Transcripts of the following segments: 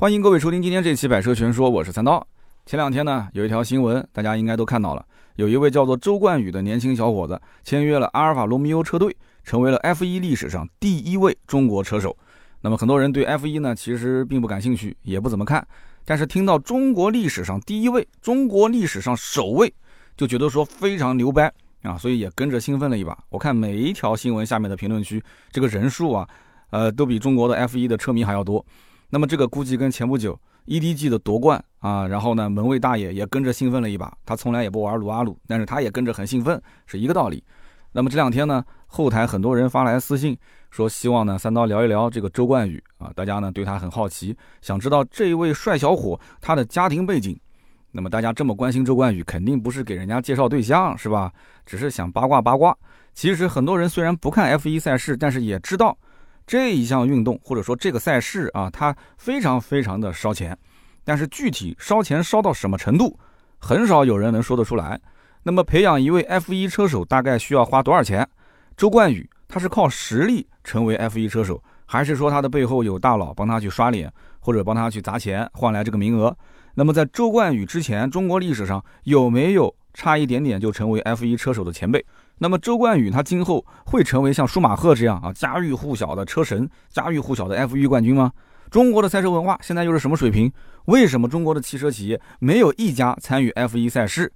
欢迎各位收听今天这期《百车全说》，我是三刀。前两天呢，有一条新闻，大家应该都看到了，有一位叫做周冠宇的年轻小伙子签约了阿尔法罗密欧车队，成为了 F1 历史上第一位中国车手。那么很多人对 F1 呢，其实并不感兴趣，也不怎么看，但是听到中国历史上第一位、中国历史上首位，就觉得说非常牛掰啊，所以也跟着兴奋了一把。我看每一条新闻下面的评论区，这个人数啊，呃，都比中国的 F1 的车迷还要多。那么这个估计跟前不久 EDG 的夺冠啊，然后呢门卫大爷也跟着兴奋了一把。他从来也不玩撸啊撸，但是他也跟着很兴奋，是一个道理。那么这两天呢，后台很多人发来私信，说希望呢三刀聊一聊这个周冠宇啊，大家呢对他很好奇，想知道这一位帅小伙他的家庭背景。那么大家这么关心周冠宇，肯定不是给人家介绍对象是吧？只是想八卦八卦。其实很多人虽然不看 F1 赛事，但是也知道。这一项运动或者说这个赛事啊，它非常非常的烧钱，但是具体烧钱烧到什么程度，很少有人能说得出来。那么培养一位 F1 车手大概需要花多少钱？周冠宇他是靠实力成为 F1 车手，还是说他的背后有大佬帮他去刷脸，或者帮他去砸钱换来这个名额？那么在周冠宇之前，中国历史上有没有差一点点就成为 F1 车手的前辈？那么周冠宇他今后会成为像舒马赫这样啊家喻户晓的车神，家喻户晓的 F1 冠军吗？中国的赛车文化现在又是什么水平？为什么中国的汽车企业没有一家参与 F1 赛事？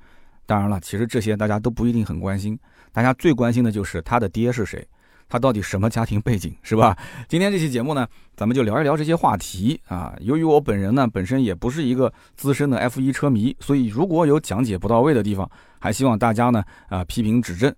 当然了，其实这些大家都不一定很关心，大家最关心的就是他的爹是谁，他到底什么家庭背景，是吧？今天这期节目呢，咱们就聊一聊这些话题啊。由于我本人呢本身也不是一个资深的 F1 车迷，所以如果有讲解不到位的地方，还希望大家呢啊批评指正。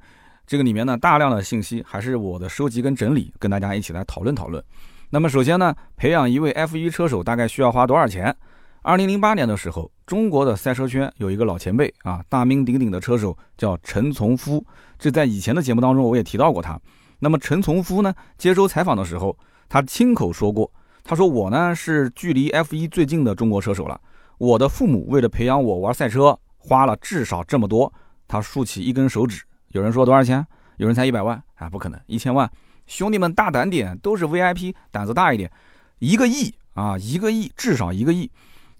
这个里面呢，大量的信息还是我的收集跟整理，跟大家一起来讨论讨论。那么首先呢，培养一位 F1 车手大概需要花多少钱？二零零八年的时候，中国的赛车圈有一个老前辈啊，大名鼎鼎的车手叫陈从夫。这在以前的节目当中我也提到过他。那么陈从夫呢，接受采访的时候，他亲口说过，他说我呢是距离 F1 最近的中国车手了。我的父母为了培养我玩赛车，花了至少这么多。他竖起一根手指。有人说多少钱？有人猜一百万啊，不可能，一千万。兄弟们大胆点，都是 VIP，胆子大一点。一个亿啊，一个亿，至少一个亿。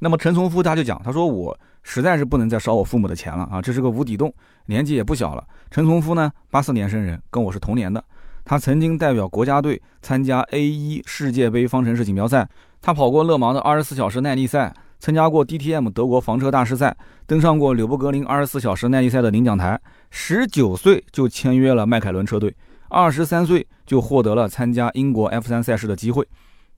那么陈从夫他就讲，他说我实在是不能再烧我父母的钱了啊，这是个无底洞，年纪也不小了。陈从夫呢，八四年生人，跟我是同年的。他曾经代表国家队参加 A 一世界杯方程式锦标赛，他跑过勒芒的二十四小时耐力赛。参加过 DTM 德国房车大师赛，登上过纽博格林二十四小时耐力赛的领奖台。十九岁就签约了迈凯伦车队，二十三岁就获得了参加英国 F 三赛事的机会。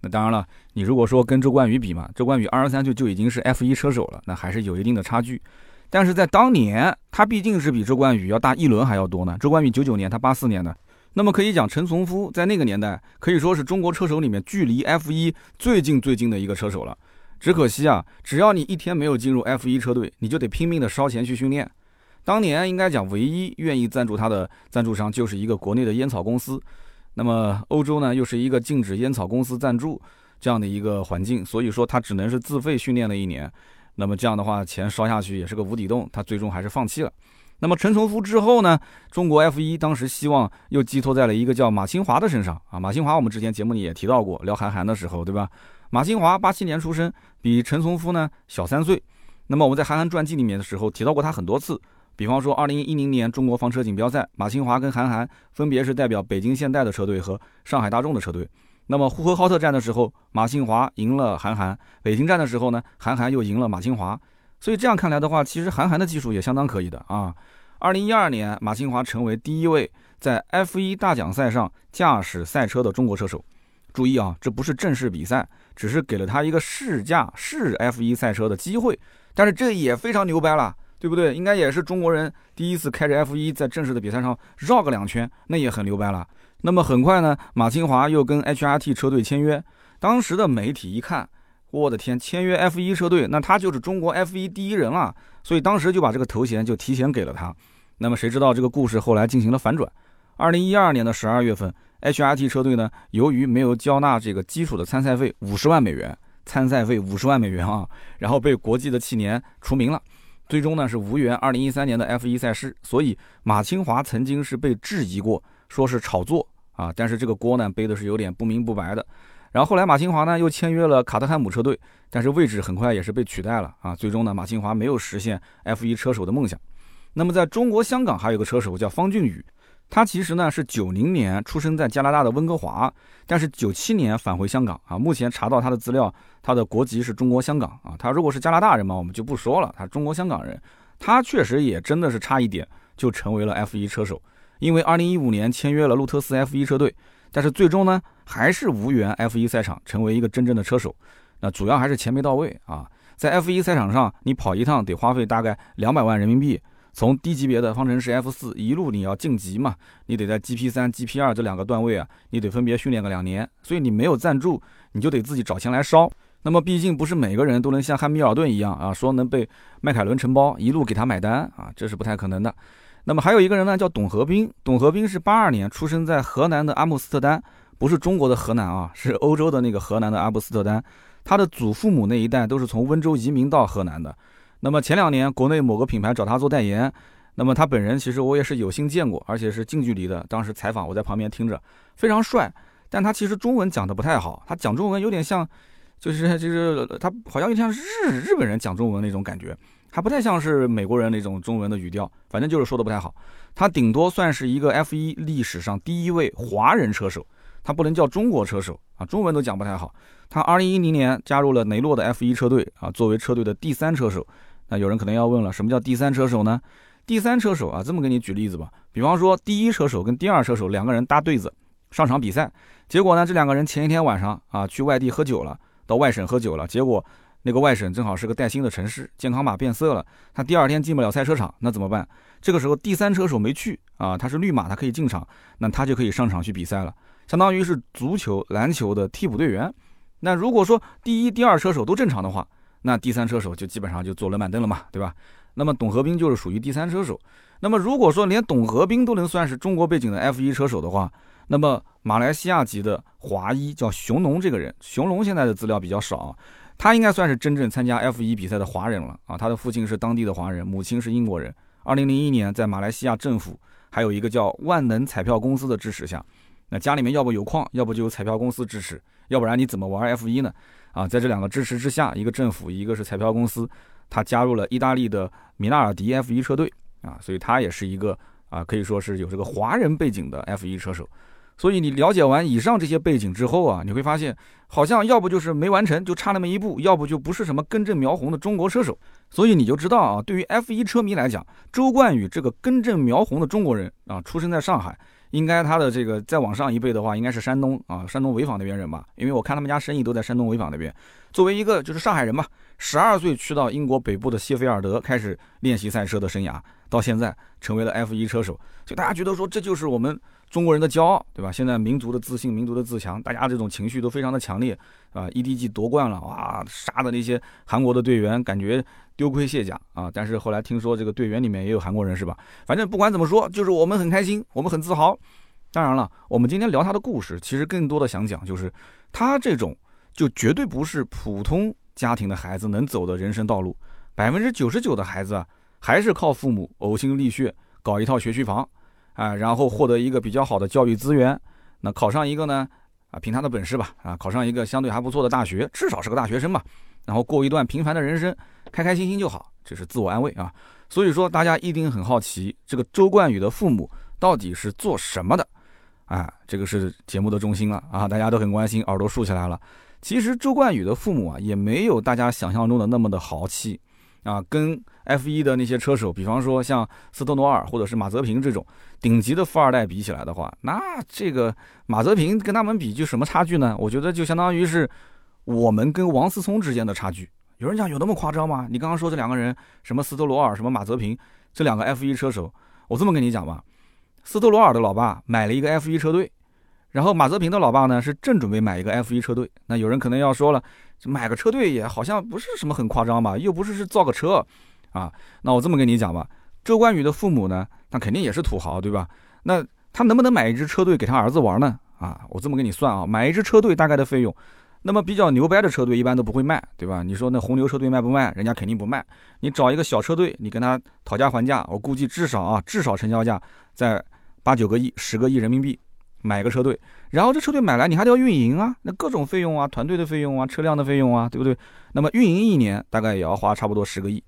那当然了，你如果说跟周冠宇比嘛，周冠宇二十三岁就已经是 F 一车手了，那还是有一定的差距。但是在当年，他毕竟是比周冠宇要大一轮还要多呢。周冠宇九九年，他八四年的，那么可以讲陈从夫在那个年代可以说是中国车手里面距离 F 一最近最近的一个车手了。只可惜啊，只要你一天没有进入 F1 车队，你就得拼命的烧钱去训练。当年应该讲，唯一愿意赞助他的赞助商就是一个国内的烟草公司。那么欧洲呢，又是一个禁止烟草公司赞助这样的一个环境，所以说他只能是自费训练了一年。那么这样的话，钱烧下去也是个无底洞，他最终还是放弃了。那么陈从夫之后呢，中国 F1 当时希望又寄托在了一个叫马清华的身上啊。马清华我们之前节目里也提到过，聊韩寒的时候，对吧？马新华八七年出生，比陈从夫呢小三岁。那么我们在韩寒传记里面的时候提到过他很多次，比方说二零一零年中国房车锦标赛，马新华跟韩寒分别是代表北京现代的车队和上海大众的车队。那么呼和浩特站的时候，马新华赢了韩寒；北京站的时候呢，韩寒又赢了马新华。所以这样看来的话，其实韩寒的技术也相当可以的啊。二零一二年，马清华成为第一位在 F 一大奖赛上驾驶赛车的中国车手。注意啊，这不是正式比赛。只是给了他一个试驾试 F1 赛车的机会，但是这也非常牛掰了，对不对？应该也是中国人第一次开着 F1 在正式的比赛上绕个两圈，那也很牛掰了。那么很快呢，马清华又跟 HRT 车队签约。当时的媒体一看，我的天，签约 F1 车队，那他就是中国 F1 第一人了。所以当时就把这个头衔就提前给了他。那么谁知道这个故事后来进行了反转？二零一二年的十二月份。HRT 车队呢，由于没有交纳这个基础的参赛费五十万美元，参赛费五十万美元啊，然后被国际的汽联除名了，最终呢是无缘二零一三年的 F1 赛事。所以马清华曾经是被质疑过，说是炒作啊，但是这个锅呢背的是有点不明不白的。然后后来马清华呢又签约了卡特汉姆车队，但是位置很快也是被取代了啊。最终呢，马清华没有实现 F1 车手的梦想。那么在中国香港还有个车手叫方俊宇，他其实呢是九零年出生在加拿大的温哥华，但是九七年返回香港啊。目前查到他的资料，他的国籍是中国香港啊。他如果是加拿大人嘛，我们就不说了，他中国香港人。他确实也真的是差一点就成为了 F1 车手，因为二零一五年签约了路特斯 F1 车队，但是最终呢还是无缘 F1 赛场成为一个真正的车手。那主要还是钱没到位啊，在 F1 赛场上你跑一趟得花费大概两百万人民币。从低级别的方程式 F 四一路你要晋级嘛，你得在 GP 三、GP 二这两个段位啊，你得分别训练个两年，所以你没有赞助，你就得自己找钱来烧。那么毕竟不是每个人都能像汉密尔顿一样啊，说能被迈凯伦承包一路给他买单啊，这是不太可能的。那么还有一个人呢，叫董和斌，董和斌是八二年出生在河南的阿姆斯特丹，不是中国的河南啊，是欧洲的那个河南的阿姆斯特丹，他的祖父母那一代都是从温州移民到河南的。那么前两年，国内某个品牌找他做代言，那么他本人其实我也是有幸见过，而且是近距离的。当时采访我在旁边听着，非常帅，但他其实中文讲的不太好，他讲中文有点像，就是就是他好像有点像日日本人讲中文那种感觉，他不太像是美国人那种中文的语调，反正就是说的不太好。他顶多算是一个 F1 历史上第一位华人车手，他不能叫中国车手啊，中文都讲不太好。他2010年加入了雷诺的 F1 车队啊，作为车队的第三车手。那有人可能要问了，什么叫第三车手呢？第三车手啊，这么给你举例子吧。比方说，第一车手跟第二车手两个人搭对子上场比赛，结果呢，这两个人前一天晚上啊去外地喝酒了，到外省喝酒了，结果那个外省正好是个带星的城市，健康码变色了，他第二天进不了赛车场，那怎么办？这个时候第三车手没去啊，他是绿码，他可以进场，那他就可以上场去比赛了，相当于是足球、篮球的替补队员。那如果说第一、第二车手都正常的话，那第三车手就基本上就坐冷板凳了嘛，对吧？那么董和斌就是属于第三车手。那么如果说连董和斌都能算是中国背景的 F1 车手的话，那么马来西亚籍的华裔叫熊龙这个人，熊龙现在的资料比较少，他应该算是真正参加 F1 比赛的华人了啊。他的父亲是当地的华人，母亲是英国人。二零零一年在马来西亚政府还有一个叫万能彩票公司的支持下，那家里面要不有矿，要不就有彩票公司支持，要不然你怎么玩 F1 呢？啊，在这两个支持之下，一个政府，一个是彩票公司，他加入了意大利的米纳尔迪 F1 车队啊，所以他也是一个啊，可以说是有这个华人背景的 F1 车手。所以你了解完以上这些背景之后啊，你会发现，好像要不就是没完成，就差那么一步，要不就不是什么根正苗红的中国车手。所以你就知道啊，对于 F 一车迷来讲，周冠宇这个根正苗红的中国人啊，出生在上海。应该他的这个再往上一辈的话，应该是山东啊，山东潍坊那边人吧？因为我看他们家生意都在山东潍坊那边。作为一个就是上海人嘛，十二岁去到英国北部的谢菲尔德开始练习赛车的生涯，到现在成为了 F 一车手，所以大家觉得说这就是我们。中国人的骄傲，对吧？现在民族的自信、民族的自强，大家这种情绪都非常的强烈，啊！EDG 夺冠了，哇，杀的那些韩国的队员，感觉丢盔卸甲啊！但是后来听说这个队员里面也有韩国人，是吧？反正不管怎么说，就是我们很开心，我们很自豪。当然了，我们今天聊他的故事，其实更多的想讲就是他这种就绝对不是普通家庭的孩子能走的人生道路。百分之九十九的孩子啊，还是靠父母呕心沥血搞一套学区房。啊，然后获得一个比较好的教育资源，那考上一个呢，啊，凭他的本事吧，啊，考上一个相对还不错的大学，至少是个大学生嘛，然后过一段平凡的人生，开开心心就好，这是自我安慰啊。所以说，大家一定很好奇，这个周冠宇的父母到底是做什么的？啊，这个是节目的中心了啊，大家都很关心，耳朵竖起来了。其实周冠宇的父母啊，也没有大家想象中的那么的豪气。啊，跟 F 一的那些车手，比方说像斯特罗尔或者是马泽平这种顶级的富二代比起来的话，那这个马泽平跟他们比就什么差距呢？我觉得就相当于是我们跟王思聪之间的差距。有人讲有那么夸张吗？你刚刚说这两个人，什么斯特罗尔，什么马泽平，这两个 F 一车手，我这么跟你讲吧，斯特罗尔的老爸买了一个 F 一车队。然后马泽平的老爸呢是正准备买一个 F1 车队，那有人可能要说了，买个车队也好像不是什么很夸张吧，又不是是造个车，啊，那我这么跟你讲吧，周冠宇的父母呢，那肯定也是土豪，对吧？那他能不能买一支车队给他儿子玩呢？啊，我这么跟你算啊，买一支车队大概的费用，那么比较牛掰的车队一般都不会卖，对吧？你说那红牛车队卖不卖？人家肯定不卖。你找一个小车队，你跟他讨价还价，我估计至少啊，至少成交价在八九个亿、十个亿人民币。买个车队，然后这车队买来你还得要运营啊，那各种费用啊，团队的费用啊，车辆的费用啊，对不对？那么运营一年大概也要花差不多十个亿。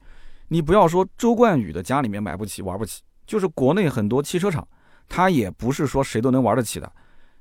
你不要说周冠宇的家里面买不起玩不起，就是国内很多汽车厂，他也不是说谁都能玩得起的。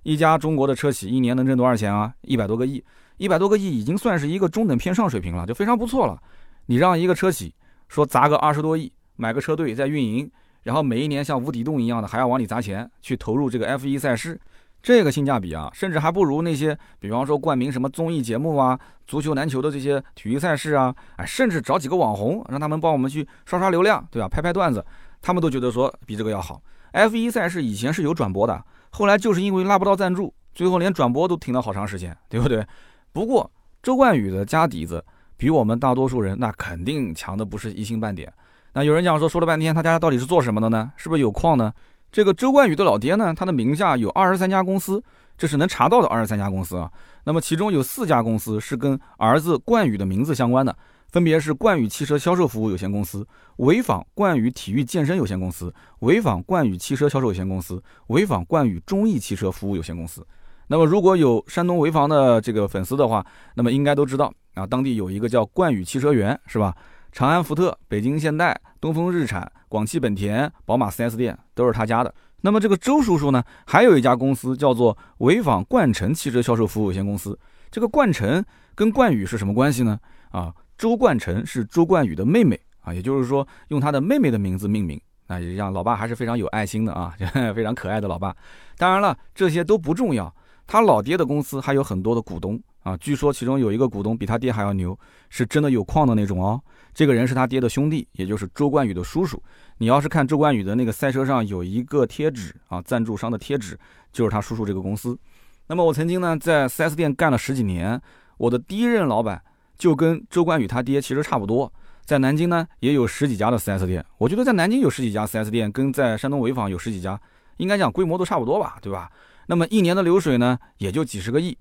一家中国的车企一年能挣多少钱啊？一百多个亿，一百多个亿已经算是一个中等偏上水平了，就非常不错了。你让一个车企说砸个二十多亿买个车队在运营，然后每一年像无底洞一样的还要往里砸钱去投入这个 F1 赛事。这个性价比啊，甚至还不如那些，比方说冠名什么综艺节目啊、足球、篮球的这些体育赛事啊，哎，甚至找几个网红，让他们帮我们去刷刷流量，对吧？拍拍段子，他们都觉得说比这个要好。F1 赛事以前是有转播的，后来就是因为拉不到赞助，最后连转播都停了好长时间，对不对？不过周冠宇的家底子比我们大多数人那肯定强的不是一星半点。那有人讲说，说了半天他家到底是做什么的呢？是不是有矿呢？这个周冠宇的老爹呢，他的名下有二十三家公司，这是能查到的二十三家公司啊。那么其中有四家公司是跟儿子冠宇的名字相关的，分别是冠宇汽车销售服务有限公司、潍坊冠宇体育健身有限公司、潍坊冠宇汽车销售有限公司、潍坊冠宇中意汽车服务有限公司。那么如果有山东潍坊的这个粉丝的话，那么应该都知道啊，当地有一个叫冠宇汽车园，是吧？长安福特、北京现代、东风日产。广汽本田、宝马 4S 店都是他家的。那么这个周叔叔呢，还有一家公司叫做潍坊冠城汽车销售服务有限公司。这个冠城跟冠宇是什么关系呢？啊，周冠城是周冠宇的妹妹啊，也就是说用他的妹妹的名字命名。那也让老爸还是非常有爱心的啊，非常可爱的老爸。当然了，这些都不重要。他老爹的公司还有很多的股东啊，据说其中有一个股东比他爹还要牛，是真的有矿的那种哦。这个人是他爹的兄弟，也就是周冠宇的叔叔。你要是看周冠宇的那个赛车上有一个贴纸啊，赞助商的贴纸就是他叔叔这个公司。那么我曾经呢在 4S 店干了十几年，我的第一任老板就跟周冠宇他爹其实差不多，在南京呢也有十几家的 4S 店。我觉得在南京有十几家 4S 店，跟在山东潍坊有十几家，应该讲规模都差不多吧，对吧？那么一年的流水呢也就几十个亿，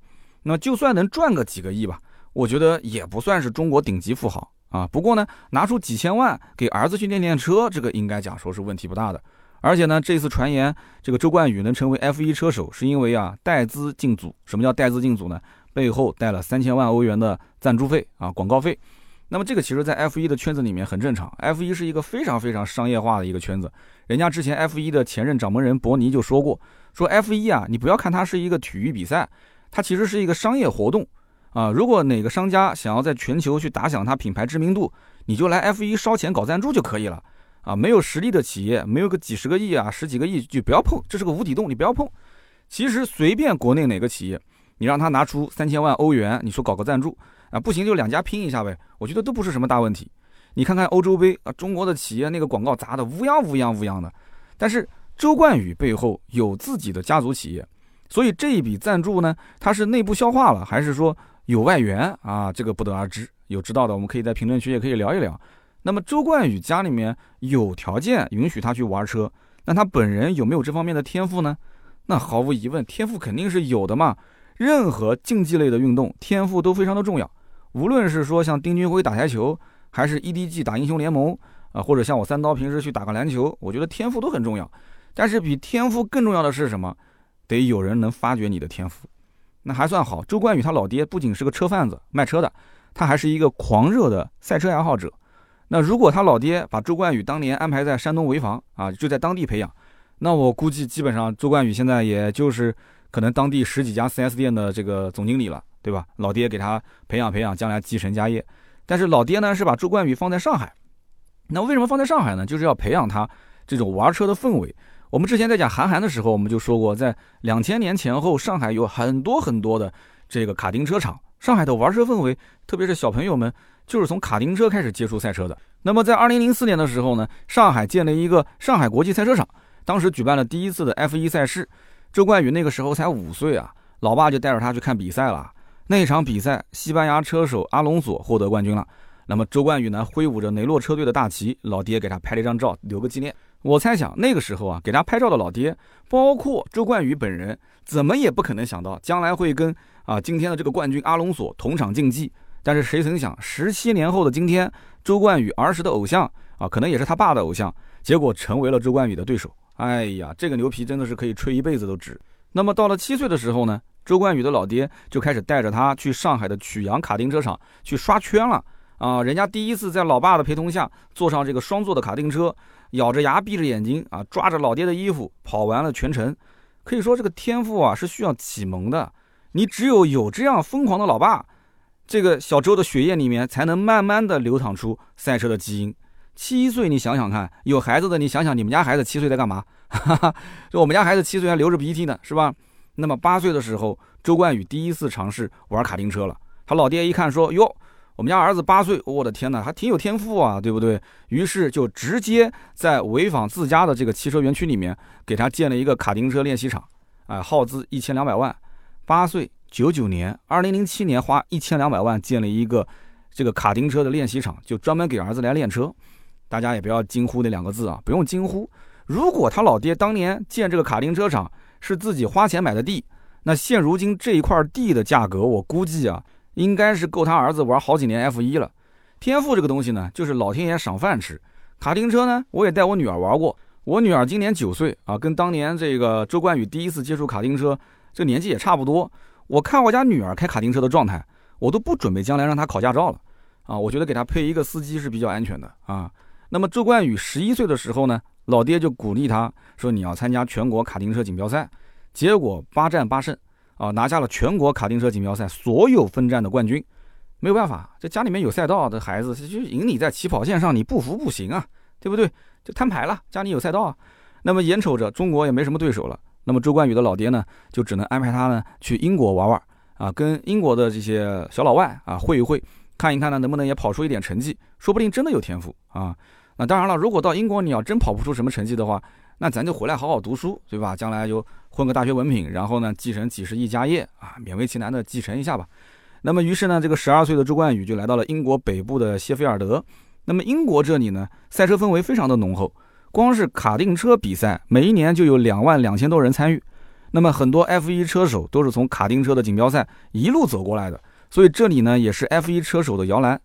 那就算能赚个几个亿吧，我觉得也不算是中国顶级富豪。啊，不过呢，拿出几千万给儿子去练练车，这个应该讲说是问题不大的。而且呢，这次传言这个周冠宇能成为 F1 车手，是因为啊带资进组。什么叫带资进组呢？背后带了三千万欧元的赞助费啊，广告费。那么这个其实在 F1 的圈子里面很正常，F1 是一个非常非常商业化的一个圈子。人家之前 F1 的前任掌门人伯尼就说过，说 F1 啊，你不要看它是一个体育比赛，它其实是一个商业活动。啊，如果哪个商家想要在全球去打响它品牌知名度，你就来 F1 烧钱搞赞助就可以了。啊，没有实力的企业，没有个几十个亿啊、十几个亿就不要碰，这是个无底洞，你不要碰。其实随便国内哪个企业，你让他拿出三千万欧元，你说搞个赞助啊，不行就两家拼一下呗，我觉得都不是什么大问题。你看看欧洲杯啊，中国的企业那个广告砸的乌央乌央乌央的，但是周冠宇背后有自己的家族企业，所以这一笔赞助呢，它是内部消化了，还是说？有外援啊，这个不得而知。有知道的，我们可以在评论区也可以聊一聊。那么周冠宇家里面有条件允许他去玩车，那他本人有没有这方面的天赋呢？那毫无疑问，天赋肯定是有的嘛。任何竞技类的运动，天赋都非常的重要。无论是说像丁俊晖打台球，还是 EDG 打英雄联盟啊，或者像我三刀平时去打个篮球，我觉得天赋都很重要。但是比天赋更重要的是什么？得有人能发掘你的天赋。那还算好，周冠宇他老爹不仅是个车贩子卖车的，他还是一个狂热的赛车爱好者。那如果他老爹把周冠宇当年安排在山东潍坊啊，就在当地培养，那我估计基本上周冠宇现在也就是可能当地十几家 4S 店的这个总经理了，对吧？老爹给他培养培养，将来继承家业。但是老爹呢是把周冠宇放在上海，那为什么放在上海呢？就是要培养他这种玩车的氛围。我们之前在讲韩寒的时候，我们就说过，在两千年前后，上海有很多很多的这个卡丁车场。上海的玩车氛围，特别是小朋友们，就是从卡丁车开始接触赛车的。那么在二零零四年的时候呢，上海建了一个上海国际赛车场，当时举办了第一次的 F1 赛事。周冠宇那个时候才五岁啊，老爸就带着他去看比赛了。那场比赛，西班牙车手阿隆索获得冠军了。那么周冠宇呢，挥舞着雷诺车队的大旗，老爹给他拍了一张照，留个纪念。我猜想那个时候啊，给他拍照的老爹，包括周冠宇本人，怎么也不可能想到将来会跟啊今天的这个冠军阿隆索同场竞技。但是谁曾想，十七年后的今天，周冠宇儿时的偶像啊，可能也是他爸的偶像，结果成为了周冠宇的对手。哎呀，这个牛皮真的是可以吹一辈子都值。那么到了七岁的时候呢，周冠宇的老爹就开始带着他去上海的曲阳卡丁车场去刷圈了啊！人家第一次在老爸的陪同下坐上这个双座的卡丁车，咬着牙闭着眼睛啊，抓着老爹的衣服跑完了全程。可以说这个天赋啊是需要启蒙的，你只有有这样疯狂的老爸，这个小周的血液里面才能慢慢的流淌出赛车的基因。七岁，你想想看，有孩子的你想想，你们家孩子七岁在干嘛？哈哈，就我们家孩子七岁还流着鼻涕呢，是吧？那么八岁的时候，周冠宇第一次尝试玩卡丁车了。他老爹一看说：“哟，我们家儿子八岁，我的天哪，还挺有天赋啊，对不对？”于是就直接在潍坊自家的这个汽车园区里面给他建了一个卡丁车练习场，啊，耗资一千两百万。八岁，九九年，二零零七年花一千两百万建了一个这个卡丁车的练习场，就专门给儿子来练车。大家也不要惊呼那两个字啊，不用惊呼。如果他老爹当年建这个卡丁车场是自己花钱买的地，那现如今这一块地的价格，我估计啊，应该是够他儿子玩好几年 F 一了。天赋这个东西呢，就是老天爷赏饭吃。卡丁车呢，我也带我女儿玩过。我女儿今年九岁啊，跟当年这个周冠宇第一次接触卡丁车，这年纪也差不多。我看我家女儿开卡丁车的状态，我都不准备将来让她考驾照了啊。我觉得给她配一个司机是比较安全的啊。那么周冠宇十一岁的时候呢，老爹就鼓励他说：“你要参加全国卡丁车锦标赛。”结果八战八胜，啊，拿下了全国卡丁车锦标赛所有分站的冠军。没有办法，这家里面有赛道的孩子，就赢你在起跑线上，你不服不行啊，对不对？就摊牌了，家里有赛道啊。那么眼瞅着中国也没什么对手了，那么周冠宇的老爹呢，就只能安排他呢去英国玩玩啊，跟英国的这些小老外啊会一会，看一看呢能不能也跑出一点成绩，说不定真的有天赋啊。那当然了，如果到英国你要真跑不出什么成绩的话，那咱就回来好好读书，对吧？将来就混个大学文凭，然后呢继承几十亿家业啊，勉为其难的继承一下吧。那么于是呢，这个十二岁的周冠宇就来到了英国北部的谢菲尔德。那么英国这里呢，赛车氛围非常的浓厚，光是卡丁车比赛，每一年就有两万两千多人参与。那么很多 F1 车手都是从卡丁车的锦标赛一路走过来的，所以这里呢也是 F1 车手的摇篮。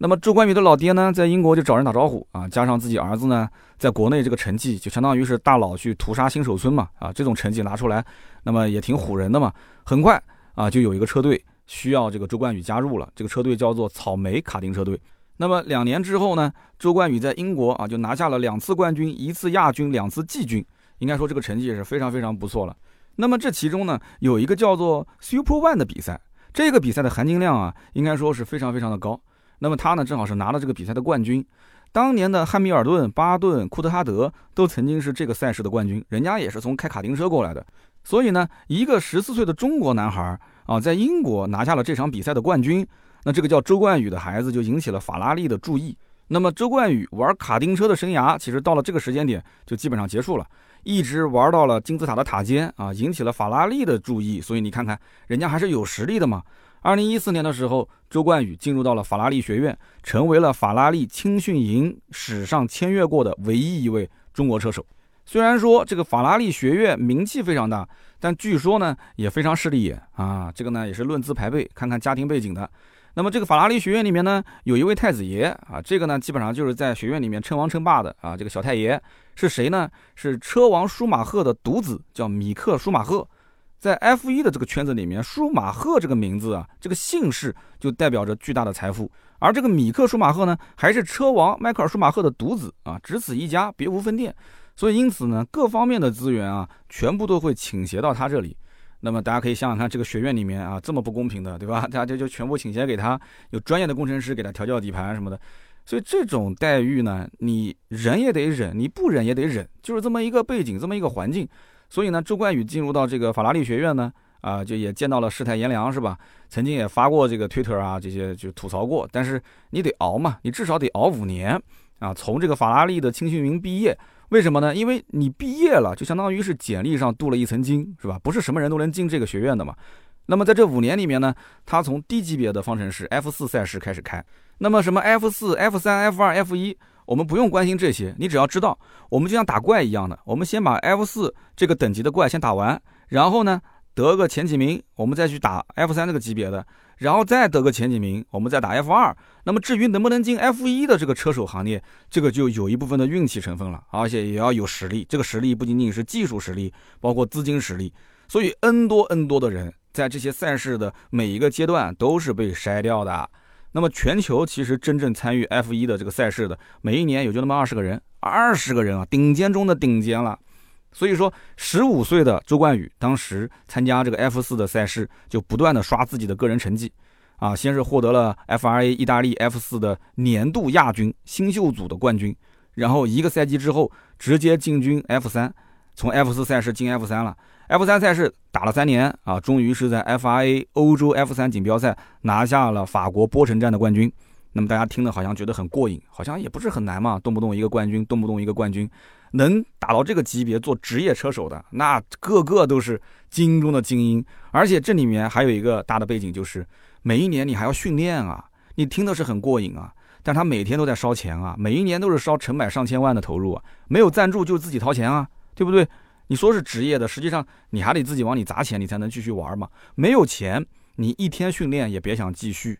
那么周冠宇的老爹呢，在英国就找人打招呼啊，加上自己儿子呢，在国内这个成绩就相当于是大佬去屠杀新手村嘛啊，这种成绩拿出来，那么也挺唬人的嘛。很快啊，就有一个车队需要这个周冠宇加入了，这个车队叫做草莓卡丁车队。那么两年之后呢，周冠宇在英国啊就拿下了两次冠军，一次亚军，两次季军，应该说这个成绩也是非常非常不错了。那么这其中呢，有一个叫做 Super One 的比赛，这个比赛的含金量啊，应该说是非常非常的高。那么他呢，正好是拿了这个比赛的冠军。当年的汉密尔顿、巴顿、库特哈德都曾经是这个赛事的冠军，人家也是从开卡丁车过来的。所以呢，一个十四岁的中国男孩啊，在英国拿下了这场比赛的冠军，那这个叫周冠宇的孩子就引起了法拉利的注意。那么周冠宇玩卡丁车的生涯，其实到了这个时间点就基本上结束了，一直玩到了金字塔的塔尖啊，引起了法拉利的注意。所以你看看，人家还是有实力的嘛。二零一四年的时候，周冠宇进入到了法拉利学院，成为了法拉利青训营史上签约过的唯一一位中国车手。虽然说这个法拉利学院名气非常大，但据说呢也非常势利眼啊。这个呢也是论资排辈，看看家庭背景的。那么这个法拉利学院里面呢，有一位太子爷啊，这个呢基本上就是在学院里面称王称霸的啊。这个小太爷是谁呢？是车王舒马赫的独子，叫米克舒马赫。在 F 一的这个圈子里面，舒马赫这个名字啊，这个姓氏就代表着巨大的财富。而这个米克舒马赫呢，还是车王迈克尔舒马赫的独子啊，只此一家，别无分店。所以因此呢，各方面的资源啊，全部都会倾斜到他这里。那么大家可以想想看，这个学院里面啊，这么不公平的，对吧？大家就就全部倾斜给他，有专业的工程师给他调教底盘什么的。所以这种待遇呢，你忍也得忍，你不忍也得忍，就是这么一个背景，这么一个环境。所以呢，周冠宇进入到这个法拉利学院呢，啊，就也见到了世态炎凉，是吧？曾经也发过这个推特啊，这些就吐槽过。但是你得熬嘛，你至少得熬五年啊。从这个法拉利的青训营毕业，为什么呢？因为你毕业了，就相当于是简历上镀了一层金，是吧？不是什么人都能进这个学院的嘛。那么在这五年里面呢，他从低级别的方程式 F 四赛事开始开。那么什么 F 四、F 三、F 二、F 一。我们不用关心这些，你只要知道，我们就像打怪一样的，我们先把 F 四这个等级的怪先打完，然后呢得个前几名，我们再去打 F 三这个级别的，然后再得个前几名，我们再打 F 二。那么至于能不能进 F 一的这个车手行列，这个就有一部分的运气成分了，而且也要有实力。这个实力不仅仅是技术实力，包括资金实力。所以 N 多 N 多的人在这些赛事的每一个阶段都是被筛掉的。那么全球其实真正参与 F1 的这个赛事的，每一年也就那么二十个人，二十个人啊，顶尖中的顶尖了。所以说，十五岁的周冠宇当时参加这个 F 四的赛事，就不断的刷自己的个人成绩，啊，先是获得了 FRA 意大利 F 四的年度亚军、新秀组的冠军，然后一个赛季之后直接进军 F 三，从 F 四赛事进 F 三了。F 三赛事打了三年啊，终于是在 FRA 欧洲 F 三锦标赛拿下了法国波城站的冠军。那么大家听的好像觉得很过瘾，好像也不是很难嘛，动不动一个冠军，动不动一个冠军。能打到这个级别做职业车手的，那个个都是精英中的精英。而且这里面还有一个大的背景，就是每一年你还要训练啊。你听的是很过瘾啊，但他每天都在烧钱啊，每一年都是烧成百上千万的投入啊。没有赞助就自己掏钱啊，对不对？你说是职业的，实际上你还得自己往里砸钱，你才能继续玩嘛。没有钱，你一天训练也别想继续。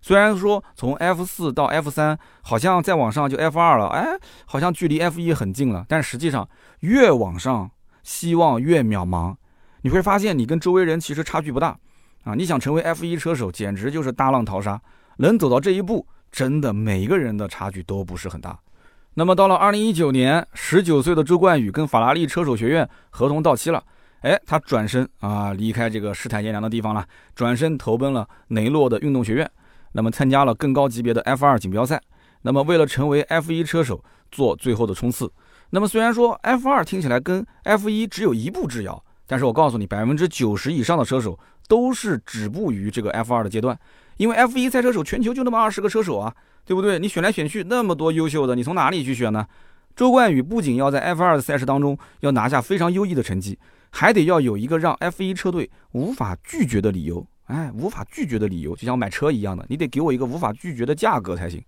虽然说从 F 四到 F 三，好像再往上就 F 二了，哎，好像距离 F 一很近了。但实际上越往上，希望越渺茫。你会发现你跟周围人其实差距不大啊！你想成为 F 一车手，简直就是大浪淘沙。能走到这一步，真的每一个人的差距都不是很大。那么到了二零一九年，十九岁的周冠宇跟法拉利车手学院合同到期了，哎，他转身啊离开这个世态炎凉的地方了，转身投奔了雷诺的运动学院。那么参加了更高级别的 F2 锦标赛，那么为了成为 F1 车手做最后的冲刺。那么虽然说 F2 听起来跟 F1 只有一步之遥，但是我告诉你，百分之九十以上的车手都是止步于这个 F2 的阶段，因为 F1 赛车手全球就那么二十个车手啊，对不对？你选来选去那么多优秀的，你从哪里去选呢？周冠宇不仅要在 F2 的赛事当中要拿下非常优异的成绩，还得要有一个让 F1 车队无法拒绝的理由。哎，无法拒绝的理由，就像买车一样的，你得给我一个无法拒绝的价格才行。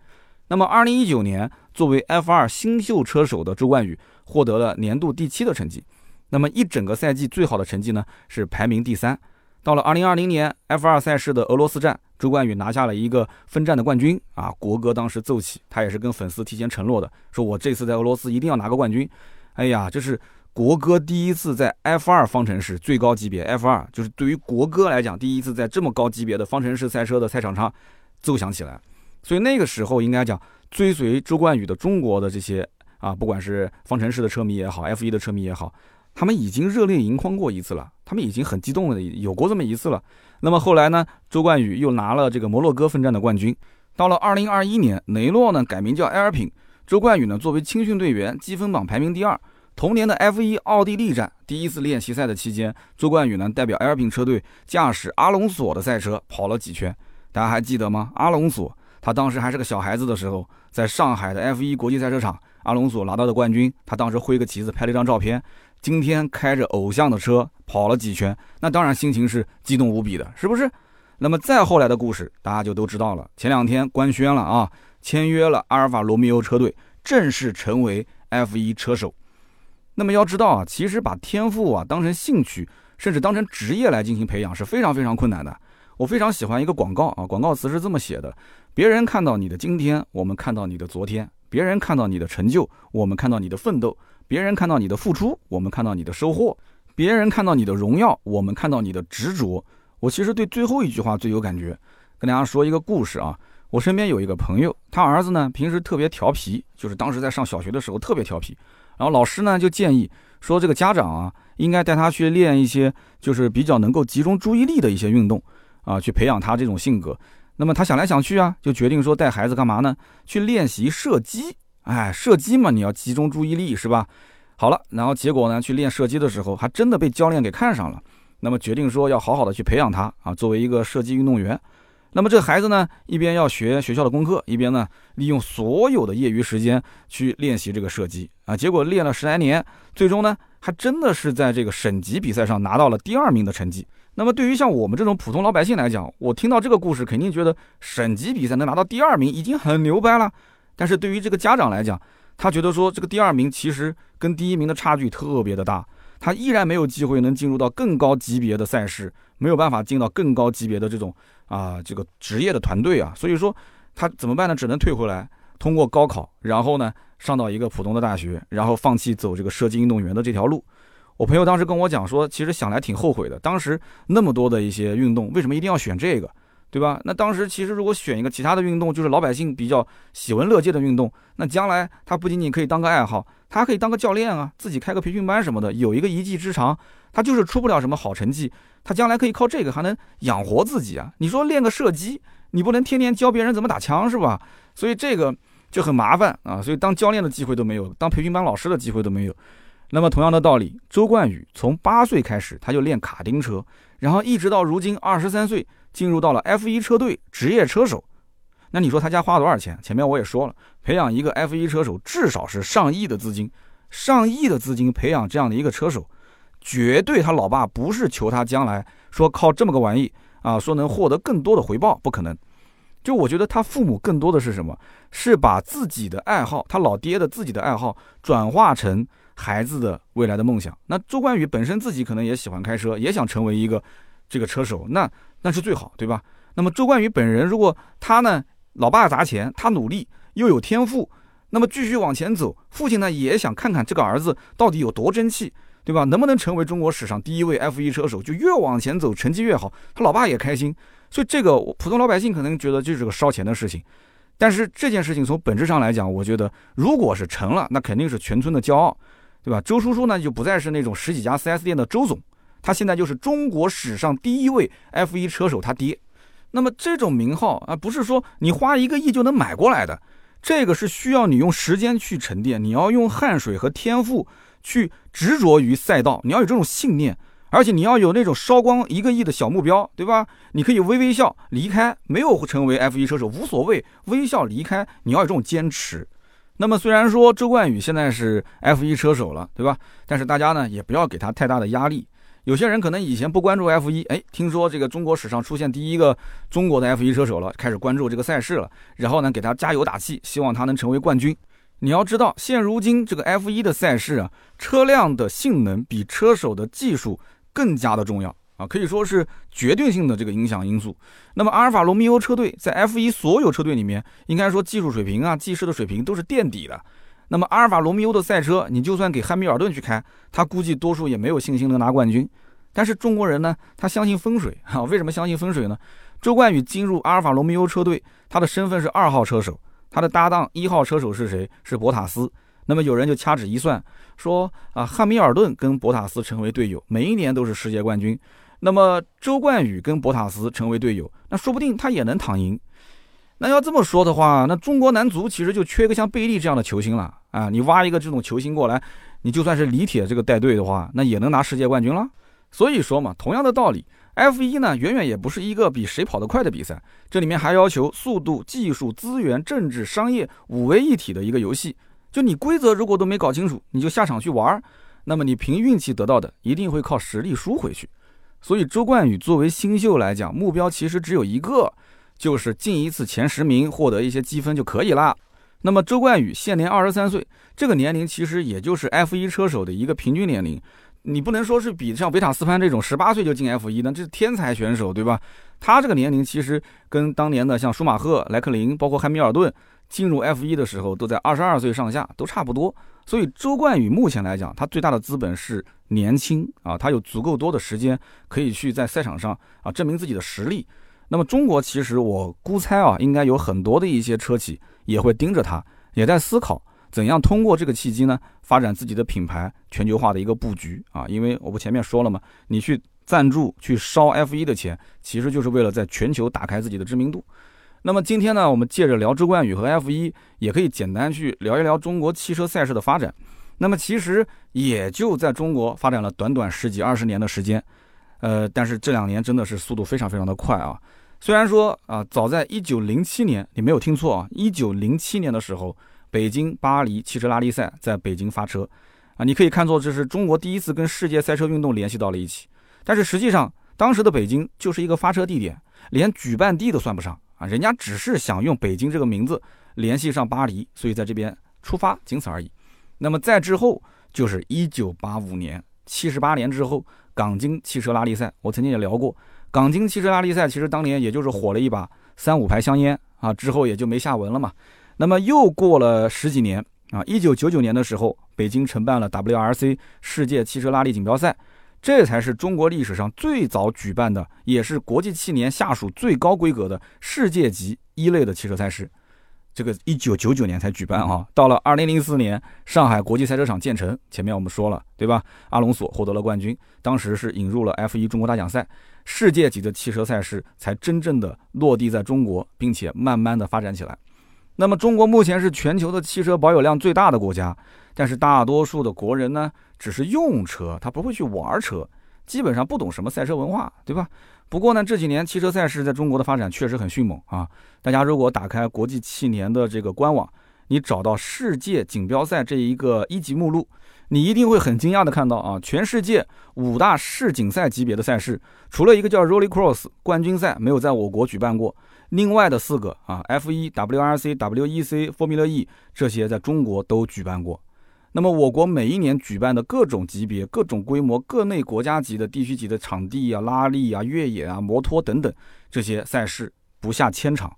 那么，二零一九年作为 F2 新秀车手的周冠宇获得了年度第七的成绩。那么一整个赛季最好的成绩呢是排名第三。到了二零二零年 F2 赛事的俄罗斯站，周冠宇拿下了一个分站的冠军啊，国歌当时奏起，他也是跟粉丝提前承诺的，说我这次在俄罗斯一定要拿个冠军。哎呀，这是。国歌第一次在 F2 方程式最高级别 F2，就是对于国歌来讲，第一次在这么高级别的方程式赛车的赛场上奏响起来。所以那个时候应该讲，追随周冠宇的中国的这些啊，不管是方程式的车迷也好，F1 的车迷也好，他们已经热泪盈眶过一次了，他们已经很激动了，有过这么一次了。那么后来呢，周冠宇又拿了这个摩洛哥分站的冠军。到了2021年，雷诺呢改名叫埃尔品，周冠宇呢作为青训队员，积分榜排名第二。同年的 F1 奥地利站第一次练习赛的期间，周冠宇呢代表埃尔品车队驾驶阿隆索的赛车跑了几圈，大家还记得吗？阿隆索他当时还是个小孩子的时候，在上海的 F1 国际赛车场，阿隆索拿到的冠军，他当时挥个旗子拍了一张照片。今天开着偶像的车跑了几圈，那当然心情是激动无比的，是不是？那么再后来的故事，大家就都知道了。前两天官宣了啊，签约了阿尔法罗密欧车队，正式成为 F1 车手。那么要知道啊，其实把天赋啊当成兴趣，甚至当成职业来进行培养是非常非常困难的。我非常喜欢一个广告啊，广告词是这么写的：别人看到你的今天，我们看到你的昨天；别人看到你的成就，我们看到你的奋斗；别人看到你的付出，我们看到你的收获；别人看到你的荣耀，我们看到你的执着。我其实对最后一句话最有感觉，跟大家说一个故事啊。我身边有一个朋友，他儿子呢平时特别调皮，就是当时在上小学的时候特别调皮。然后老师呢就建议说，这个家长啊应该带他去练一些就是比较能够集中注意力的一些运动啊，去培养他这种性格。那么他想来想去啊，就决定说带孩子干嘛呢？去练习射击。哎，射击嘛，你要集中注意力是吧？好了，然后结果呢，去练射击的时候，还真的被教练给看上了。那么决定说要好好的去培养他啊，作为一个射击运动员。那么这个孩子呢，一边要学学校的功课，一边呢利用所有的业余时间去练习这个射击啊。结果练了十来年，最终呢还真的是在这个省级比赛上拿到了第二名的成绩。那么对于像我们这种普通老百姓来讲，我听到这个故事，肯定觉得省级比赛能拿到第二名已经很牛掰了。但是对于这个家长来讲，他觉得说这个第二名其实跟第一名的差距特别的大，他依然没有机会能进入到更高级别的赛事，没有办法进到更高级别的这种。啊，这个职业的团队啊，所以说他怎么办呢？只能退回来，通过高考，然后呢上到一个普通的大学，然后放弃走这个射击运动员的这条路。我朋友当时跟我讲说，其实想来挺后悔的，当时那么多的一些运动，为什么一定要选这个？对吧？那当时其实如果选一个其他的运动，就是老百姓比较喜闻乐见的运动，那将来他不仅仅可以当个爱好，他还可以当个教练啊，自己开个培训班什么的，有一个一技之长。他就是出不了什么好成绩，他将来可以靠这个还能养活自己啊。你说练个射击，你不能天天教别人怎么打枪是吧？所以这个就很麻烦啊。所以当教练的机会都没有，当培训班老师的机会都没有。那么同样的道理，周冠宇从八岁开始他就练卡丁车，然后一直到如今二十三岁。进入到了 F1 车队职业车手，那你说他家花多少钱？前面我也说了，培养一个 F1 车手至少是上亿的资金，上亿的资金培养这样的一个车手，绝对他老爸不是求他将来说靠这么个玩意啊，说能获得更多的回报，不可能。就我觉得他父母更多的是什么？是把自己的爱好，他老爹的自己的爱好转化成孩子的未来的梦想。那周冠宇本身自己可能也喜欢开车，也想成为一个这个车手，那。那是最好，对吧？那么周冠宇本人，如果他呢，老爸砸钱，他努力又有天赋，那么继续往前走，父亲呢也想看看这个儿子到底有多争气，对吧？能不能成为中国史上第一位 F1 车手？就越往前走，成绩越好，他老爸也开心。所以这个普通老百姓可能觉得就是个烧钱的事情，但是这件事情从本质上来讲，我觉得如果是成了，那肯定是全村的骄傲，对吧？周叔叔呢就不再是那种十几家 4S 店的周总。他现在就是中国史上第一位 F1 车手，他爹。那么这种名号啊，不是说你花一个亿就能买过来的，这个是需要你用时间去沉淀，你要用汗水和天赋去执着于赛道，你要有这种信念，而且你要有那种烧光一个亿的小目标，对吧？你可以微微笑离开，没有成为 F1 车手无所谓，微笑离开，你要有这种坚持。那么虽然说周冠宇现在是 F1 车手了，对吧？但是大家呢也不要给他太大的压力。有些人可能以前不关注 F 一，哎，听说这个中国史上出现第一个中国的 F 一车手了，开始关注这个赛事了，然后呢给他加油打气，希望他能成为冠军。你要知道，现如今这个 F 一的赛事啊，车辆的性能比车手的技术更加的重要啊，可以说是决定性的这个影响因素。那么阿尔法罗密欧车队在 F 一所有车队里面，应该说技术水平啊、技师的水平都是垫底的。那么阿尔法罗密欧的赛车，你就算给汉密尔顿去开，他估计多数也没有信心能拿冠军。但是中国人呢，他相信风水啊？为什么相信风水呢？周冠宇进入阿尔法罗密欧车队，他的身份是二号车手，他的搭档一号车手是谁？是博塔斯。那么有人就掐指一算，说啊，汉密尔顿跟博塔斯成为队友，每一年都是世界冠军。那么周冠宇跟博塔斯成为队友，那说不定他也能躺赢。那要这么说的话，那中国男足其实就缺个像贝利这样的球星了啊！你挖一个这种球星过来，你就算是李铁这个带队的话，那也能拿世界冠军了。所以说嘛，同样的道理，F1 呢远远也不是一个比谁跑得快的比赛，这里面还要求速度、技术、资源、政治、商业五位一体的一个游戏。就你规则如果都没搞清楚，你就下场去玩儿，那么你凭运气得到的一定会靠实力输回去。所以周冠宇作为新秀来讲，目标其实只有一个。就是进一次前十名，获得一些积分就可以了。那么周冠宇现年二十三岁，这个年龄其实也就是 F1 车手的一个平均年龄。你不能说是比像维塔斯潘这种十八岁就进 F1 的，这是天才选手，对吧？他这个年龄其实跟当年的像舒马赫、莱克林，包括汉密尔顿进入 F1 的时候都在二十二岁上下，都差不多。所以周冠宇目前来讲，他最大的资本是年轻啊，他有足够多的时间可以去在赛场上啊证明自己的实力。那么中国其实我估猜啊，应该有很多的一些车企也会盯着它，也在思考怎样通过这个契机呢，发展自己的品牌全球化的一个布局啊。因为我不前面说了嘛，你去赞助去烧 F 一的钱，其实就是为了在全球打开自己的知名度。那么今天呢，我们借着聊周冠宇和 F 一，也可以简单去聊一聊中国汽车赛事的发展。那么其实也就在中国发展了短短十几二十年的时间，呃，但是这两年真的是速度非常非常的快啊。虽然说啊，早在一九零七年，你没有听错啊，一九零七年的时候，北京巴黎汽车拉力赛在北京发车，啊，你可以看作这是中国第一次跟世界赛车运动联系到了一起。但是实际上，当时的北京就是一个发车地点，连举办地都算不上啊，人家只是想用北京这个名字联系上巴黎，所以在这边出发，仅此而已。那么再之后就是一九八五年，七十八年之后，港京汽车拉力赛，我曾经也聊过。港京汽车拉力赛其实当年也就是火了一把三五排香烟啊，之后也就没下文了嘛。那么又过了十几年啊，一九九九年的时候，北京承办了 WRC 世界汽车拉力锦标赛，这才是中国历史上最早举办的，也是国际汽联下属最高规格的世界级一类的汽车赛事。这个一九九九年才举办啊，到了二零零四年，上海国际赛车场建成，前面我们说了，对吧？阿隆索获得了冠军，当时是引入了 F1 中国大奖赛，世界级的汽车赛事才真正的落地在中国，并且慢慢的发展起来。那么中国目前是全球的汽车保有量最大的国家，但是大多数的国人呢，只是用车，他不会去玩车，基本上不懂什么赛车文化，对吧？不过呢，这几年汽车赛事在中国的发展确实很迅猛啊！大家如果打开国际汽联的这个官网，你找到世界锦标赛这一个一级目录，你一定会很惊讶的看到啊，全世界五大世锦赛级别的赛事，除了一个叫 Rallycross 冠军赛没有在我国举办过，另外的四个啊，F1、WRC、WEC、Formula E 这些在中国都举办过。那么，我国每一年举办的各种级别、各种规模、各类国家级的、地区级的场地啊、拉力啊、越野啊、摩托等等这些赛事不下千场，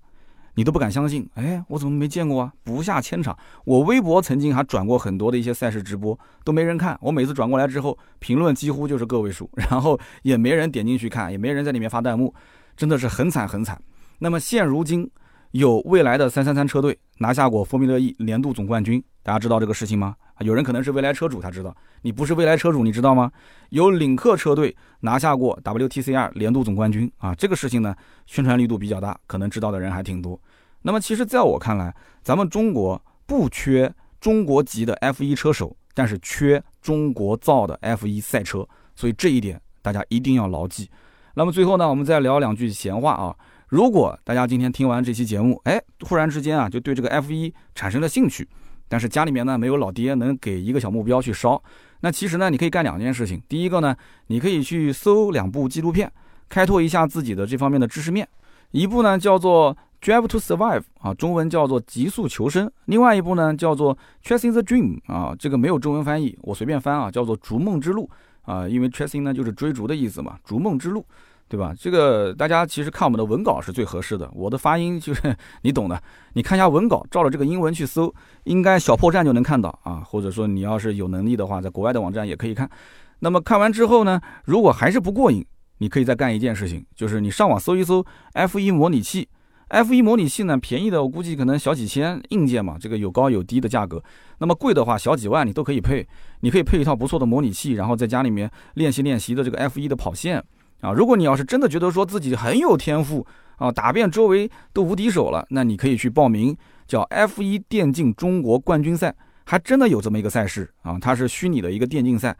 你都不敢相信。哎，我怎么没见过啊？不下千场，我微博曾经还转过很多的一些赛事直播，都没人看。我每次转过来之后，评论几乎就是个位数，然后也没人点进去看，也没人在里面发弹幕，真的是很惨很惨。那么现如今，有未来的三三三车队拿下过风靡乐 E 年度总冠军，大家知道这个事情吗？啊有人可能是未来车主，他知道你不是未来车主，你知道吗？有领克车队拿下过 WTCR 年度总冠军啊，这个事情呢，宣传力度比较大，可能知道的人还挺多。那么其实在我看来，咱们中国不缺中国籍的 F1 车手，但是缺中国造的 F1 赛车，所以这一点大家一定要牢记。那么最后呢，我们再聊两句闲话啊。如果大家今天听完这期节目，哎，突然之间啊，就对这个 F1 产生了兴趣。但是家里面呢没有老爹能给一个小目标去烧，那其实呢你可以干两件事情。第一个呢，你可以去搜两部纪录片，开拓一下自己的这方面的知识面。一部呢叫做《Drive to Survive》啊，中文叫做《极速求生》；另外一部呢叫做《Chasing the Dream》啊，这个没有中文翻译，我随便翻啊，叫做《逐梦之路》啊，因为 Chasing 呢就是追逐的意思嘛，《逐梦之路》。对吧？这个大家其实看我们的文稿是最合适的。我的发音就是你懂的，你看一下文稿，照着这个英文去搜，应该小破站就能看到啊。或者说你要是有能力的话，在国外的网站也可以看。那么看完之后呢，如果还是不过瘾，你可以再干一件事情，就是你上网搜一搜 F1 模拟器。F1 模拟器呢，便宜的我估计可能小几千，硬件嘛，这个有高有低的价格。那么贵的话，小几万你都可以配。你可以配一套不错的模拟器，然后在家里面练习练习的这个 F1 的跑线。啊，如果你要是真的觉得说自己很有天赋啊，打遍周围都无敌手了，那你可以去报名叫 F1 电竞中国冠军赛，还真的有这么一个赛事啊，它是虚拟的一个电竞赛。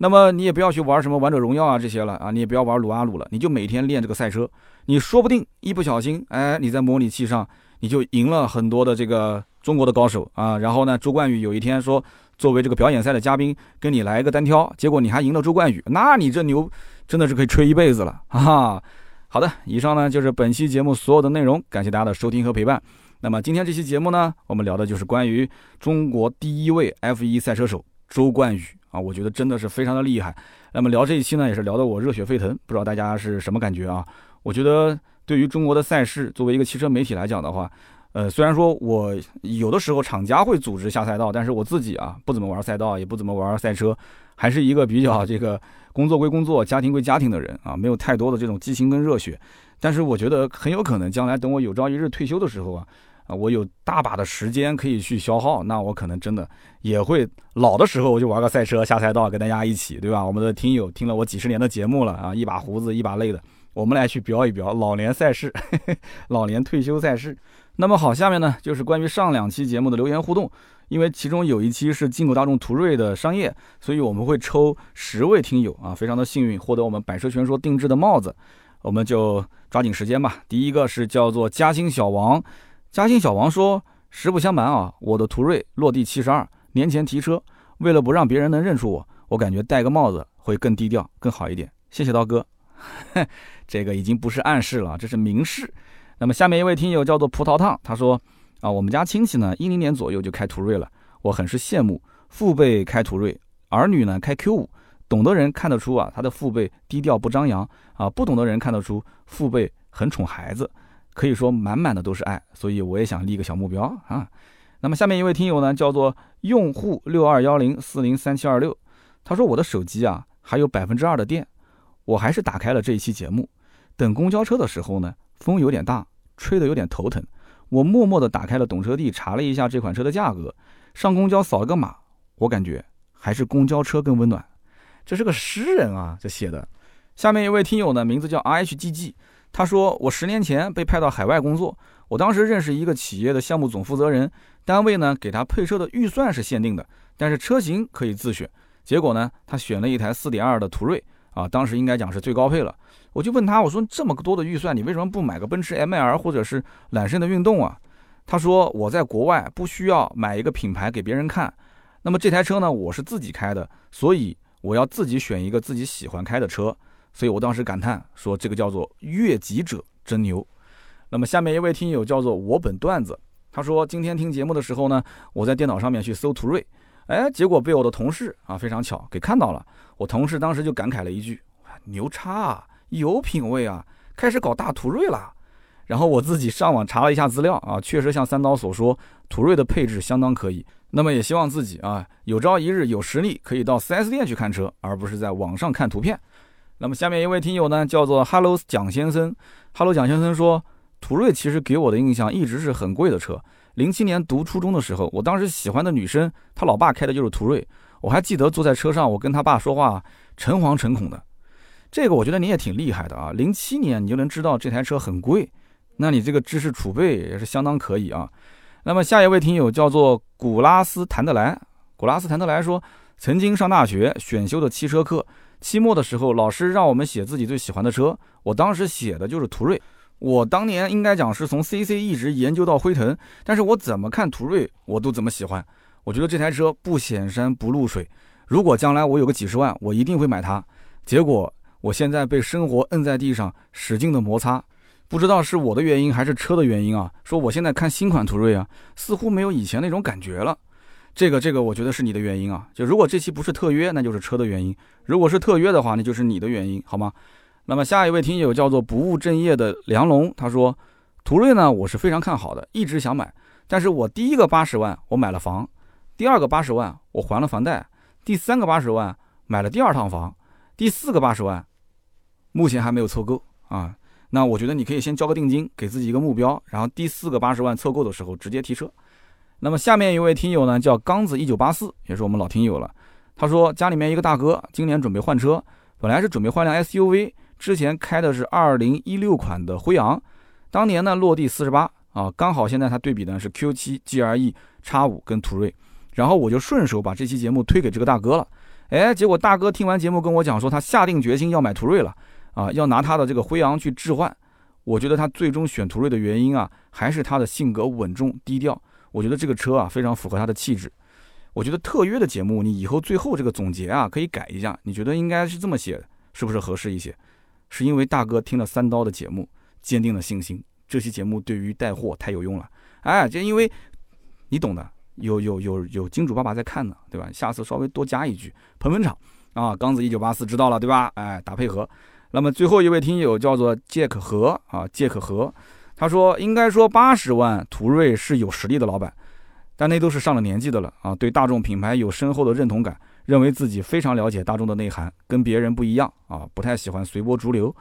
那么你也不要去玩什么王者荣耀啊这些了啊，你也不要玩撸啊撸了，你就每天练这个赛车，你说不定一不小心，哎，你在模拟器上你就赢了很多的这个中国的高手啊。然后呢，周冠宇有一天说，作为这个表演赛的嘉宾跟你来一个单挑，结果你还赢了周冠宇，那你这牛。真的是可以吹一辈子了 哈哈。好的，以上呢就是本期节目所有的内容，感谢大家的收听和陪伴。那么今天这期节目呢，我们聊的就是关于中国第一位 F1 赛车手周冠宇啊，我觉得真的是非常的厉害。那么聊这一期呢，也是聊得我热血沸腾，不知道大家是什么感觉啊？我觉得对于中国的赛事，作为一个汽车媒体来讲的话，呃，虽然说我有的时候厂家会组织下赛道，但是我自己啊不怎么玩赛道，也不怎么玩赛车，还是一个比较这个。工作归工作，家庭归家庭的人啊，没有太多的这种激情跟热血。但是我觉得很有可能，将来等我有朝一日退休的时候啊，啊，我有大把的时间可以去消耗，那我可能真的也会老的时候我就玩个赛车下赛道，跟大家一起，对吧？我们的听友听了我几十年的节目了啊，一把胡子一把泪的，我们来去飙一飙老年赛事，老年退休赛事。那么好，下面呢就是关于上两期节目的留言互动。因为其中有一期是进口大众途锐的商业，所以我们会抽十位听友啊，非常的幸运获得我们百车全说定制的帽子，我们就抓紧时间吧。第一个是叫做嘉兴小王，嘉兴小王说：实不相瞒啊，我的途锐落地七十二年前提车，为了不让别人能认出我，我感觉戴个帽子会更低调更好一点。谢谢刀哥，这个已经不是暗示了，这是明示。那么下面一位听友叫做葡萄烫，他说。啊，我们家亲戚呢，一零年左右就开途锐了，我很是羡慕。父辈开途锐，儿女呢开 Q 五，懂的人看得出啊，他的父辈低调不张扬啊，不懂的人看得出父辈很宠孩子，可以说满满的都是爱。所以我也想立个小目标啊。那么下面一位听友呢，叫做用户六二幺零四零三七二六，他说我的手机啊还有百分之二的电，我还是打开了这一期节目。等公交车的时候呢，风有点大，吹得有点头疼，我默默地打开了懂车帝，查了一下这款车的价格，上公交扫了个码，我感觉还是公交车更温暖。这是个诗人啊，这写的。下面一位听友呢，名字叫 R H G G，他说我十年前被派到海外工作。我当时认识一个企业的项目总负责人，单位呢给他配车的预算是限定的，但是车型可以自选。结果呢，他选了一台4.2的途锐啊，当时应该讲是最高配了。我就问他，我说这么多的预算，你为什么不买个奔驰 ML 或者是揽胜的运动啊？他说我在国外不需要买一个品牌给别人看，那么这台车呢，我是自己开的，所以我要自己选一个自己喜欢开的车。所以我当时感叹说，这个叫做悦己者真牛。那么下面一位听友叫做我本段子，他说今天听节目的时候呢，我在电脑上面去搜途锐，哎，结果被我的同事啊非常巧给看到了。我同事当时就感慨了一句：“牛叉啊，有品位啊，开始搞大途锐了。”然后我自己上网查了一下资料啊，确实像三刀所说，途锐的配置相当可以。那么也希望自己啊有朝一日有实力可以到 4S 店去看车，而不是在网上看图片。那么下面一位听友呢叫做 Hello 蒋先生，Hello 蒋先生说。途锐其实给我的印象一直是很贵的车。零七年读初中的时候，我当时喜欢的女生，她老爸开的就是途锐。我还记得坐在车上，我跟他爸说话，诚惶诚恐的。这个我觉得你也挺厉害的啊！零七年你就能知道这台车很贵，那你这个知识储备也是相当可以啊。那么下一位听友叫做古拉斯谭德莱，古拉斯谭德莱说，曾经上大学选修的汽车课，期末的时候老师让我们写自己最喜欢的车，我当时写的就是途锐。我当年应该讲是从 CC 一直研究到辉腾，但是我怎么看途锐，我都怎么喜欢。我觉得这台车不显山不露水，如果将来我有个几十万，我一定会买它。结果我现在被生活摁在地上，使劲的摩擦，不知道是我的原因还是车的原因啊。说我现在看新款途锐啊，似乎没有以前那种感觉了。这个这个，我觉得是你的原因啊。就如果这期不是特约，那就是车的原因；如果是特约的话，那就是你的原因，好吗？那么下一位听友叫做不务正业的梁龙，他说：“途锐呢，我是非常看好的，一直想买。但是我第一个八十万我买了房，第二个八十万我还了房贷，第三个八十万买了第二套房，第四个八十万目前还没有凑够啊。那我觉得你可以先交个定金，给自己一个目标，然后第四个八十万凑够的时候直接提车。那么下面一位听友呢叫刚子一九八四，也是我们老听友了。他说家里面一个大哥今年准备换车，本来是准备换辆 SUV。”之前开的是二零一六款的辉昂，当年呢落地四十八啊，刚好现在他对比的是 Q 七 GRE 叉五跟途锐，然后我就顺手把这期节目推给这个大哥了，哎，结果大哥听完节目跟我讲说他下定决心要买途锐了啊，要拿他的这个辉昂去置换。我觉得他最终选途锐的原因啊，还是他的性格稳重低调。我觉得这个车啊非常符合他的气质。我觉得特约的节目你以后最后这个总结啊可以改一下，你觉得应该是这么写，是不是合适一些？是因为大哥听了三刀的节目，坚定了信心。这期节目对于带货太有用了，哎，就因为你懂的，有有有有金主爸爸在看呢，对吧？下次稍微多加一句，捧捧场啊！刚子一九八四知道了，对吧？哎，打配合。那么最后一位听友叫做杰克和啊，杰克和，他说应该说八十万途锐是有实力的老板，但那都是上了年纪的了啊，对大众品牌有深厚的认同感。认为自己非常了解大众的内涵，跟别人不一样啊，不太喜欢随波逐流。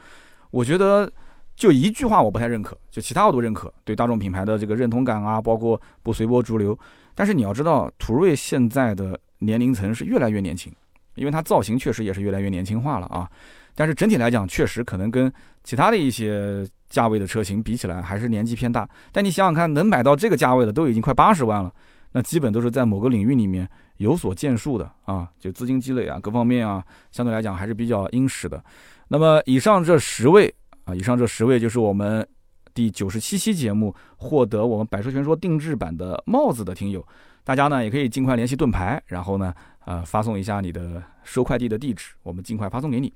我觉得就一句话我不太认可，就其他我都认可。对大众品牌的这个认同感啊，包括不随波逐流。但是你要知道，途锐现在的年龄层是越来越年轻，因为它造型确实也是越来越年轻化了啊。但是整体来讲，确实可能跟其他的一些价位的车型比起来，还是年纪偏大。但你想想看，能买到这个价位的都已经快八十万了，那基本都是在某个领域里面。有所建树的啊，就资金积累啊，各方面啊，相对来讲还是比较殷实的。那么以上这十位啊，以上这十位就是我们第九十七期节目获得我们百车全说定制版的帽子的听友，大家呢也可以尽快联系盾牌，然后呢呃发送一下你的收快递的地址，我们尽快发送给你。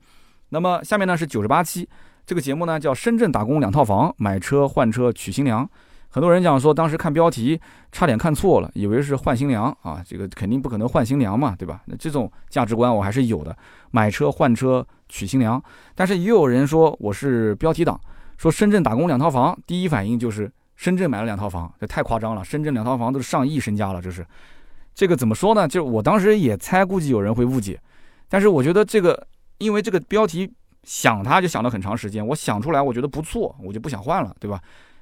那么下面呢是九十八期，这个节目呢叫深圳打工两套房，买车换车娶新娘。很多人讲说，当时看标题差点看错了，以为是换新娘啊，这个肯定不可能换新娘嘛，对吧？那这种价值观我还是有的，买车换车娶新娘。但是也有人说我是标题党，说深圳打工两套房，第一反应就是深圳买了两套房，这太夸张了，深圳两套房都是上亿身家了，这是。这个怎么说呢？就我当时也猜，估计有人会误解，但是我觉得这个，因为这个标题想它就想了很长时间，我想出来我觉得不错，我就不想换了，对吧？